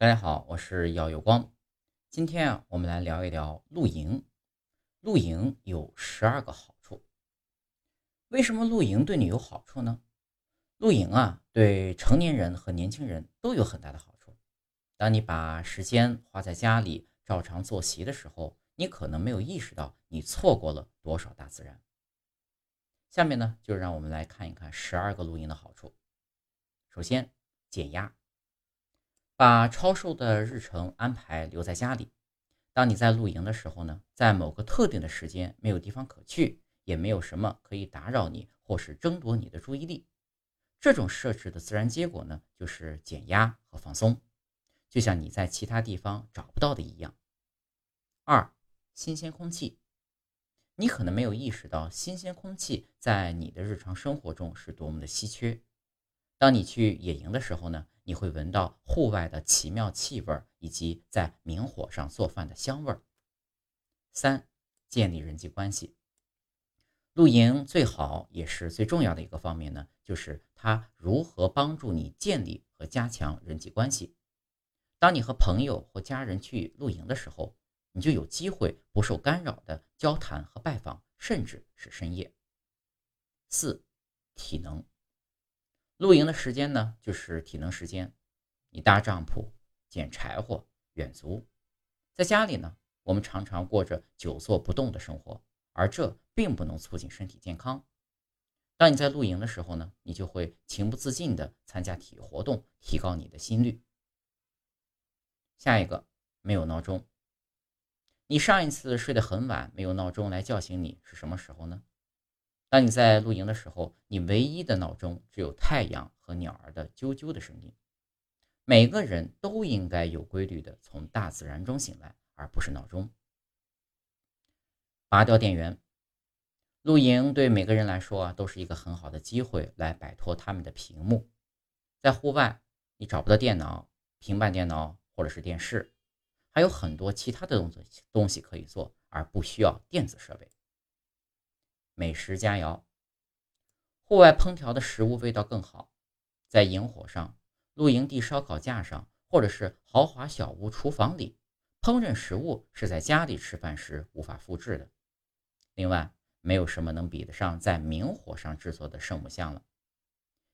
大家好，我是耀有光。今天啊，我们来聊一聊露营。露营有十二个好处。为什么露营对你有好处呢？露营啊，对成年人和年轻人都有很大的好处。当你把时间花在家里照常作息的时候，你可能没有意识到你错过了多少大自然。下面呢，就让我们来看一看十二个露营的好处。首先，减压。把超瘦的日程安排留在家里。当你在露营的时候呢，在某个特定的时间没有地方可去，也没有什么可以打扰你或是争夺你的注意力。这种设置的自然结果呢，就是减压和放松，就像你在其他地方找不到的一样。二，新鲜空气。你可能没有意识到，新鲜空气在你的日常生活中是多么的稀缺。当你去野营的时候呢，你会闻到户外的奇妙气味，以及在明火上做饭的香味儿。三、建立人际关系。露营最好也是最重要的一个方面呢，就是它如何帮助你建立和加强人际关系。当你和朋友或家人去露营的时候，你就有机会不受干扰的交谈和拜访，甚至是深夜。四、体能。露营的时间呢，就是体能时间。你搭帐篷、捡柴火、远足。在家里呢，我们常常过着久坐不动的生活，而这并不能促进身体健康。当你在露营的时候呢，你就会情不自禁地参加体育活动，提高你的心率。下一个，没有闹钟。你上一次睡得很晚，没有闹钟来叫醒你是什么时候呢？当你在露营的时候，你唯一的闹钟只有太阳和鸟儿的啾啾的声音。每个人都应该有规律的从大自然中醒来，而不是闹钟。拔掉电源。露营对每个人来说，都是一个很好的机会，来摆脱他们的屏幕。在户外，你找不到电脑、平板电脑或者是电视，还有很多其他的动作东西可以做，而不需要电子设备。美食佳肴，户外烹调的食物味道更好。在营火上、露营地烧烤架上，或者是豪华小屋厨房里，烹饪食物是在家里吃饭时无法复制的。另外，没有什么能比得上在明火上制作的圣母像了。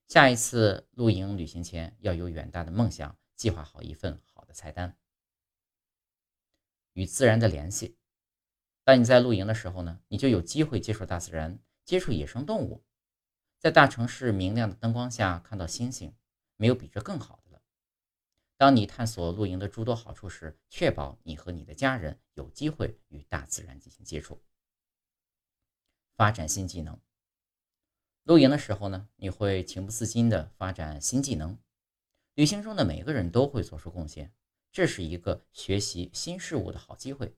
下一次露营旅行前，要有远大的梦想，计划好一份好的菜单。与自然的联系。当你在露营的时候呢，你就有机会接触大自然，接触野生动物。在大城市明亮的灯光下看到星星，没有比这更好的了。当你探索露营的诸多好处时，确保你和你的家人有机会与大自然进行接触，发展新技能。露营的时候呢，你会情不自禁地发展新技能。旅行中的每个人都会做出贡献，这是一个学习新事物的好机会。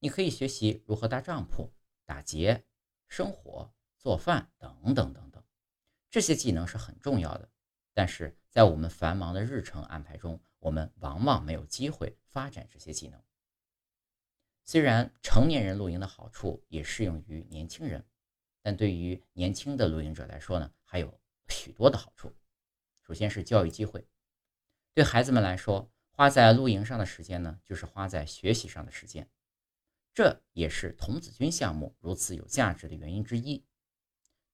你可以学习如何搭帐篷、打结、生火、做饭等等等等，这些技能是很重要的。但是在我们繁忙的日程安排中，我们往往没有机会发展这些技能。虽然成年人露营的好处也适用于年轻人，但对于年轻的露营者来说呢，还有许多的好处。首先是教育机会，对孩子们来说，花在露营上的时间呢，就是花在学习上的时间。这也是童子军项目如此有价值的原因之一。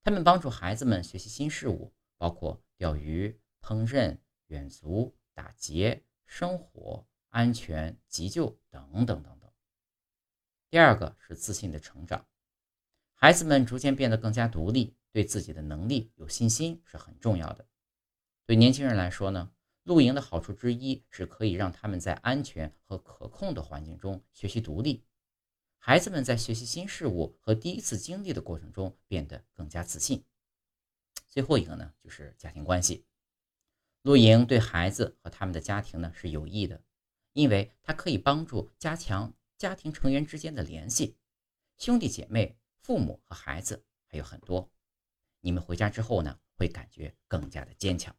他们帮助孩子们学习新事物，包括钓鱼、烹饪、远足、打结、生火、安全、急救等等等等。第二个是自信的成长，孩子们逐渐变得更加独立，对自己的能力有信心是很重要的。对年轻人来说呢，露营的好处之一是可以让他们在安全和可控的环境中学习独立。孩子们在学习新事物和第一次经历的过程中变得更加自信。最后一个呢，就是家庭关系。露营对孩子和他们的家庭呢是有益的，因为它可以帮助加强家庭成员之间的联系。兄弟姐妹、父母和孩子还有很多，你们回家之后呢，会感觉更加的坚强。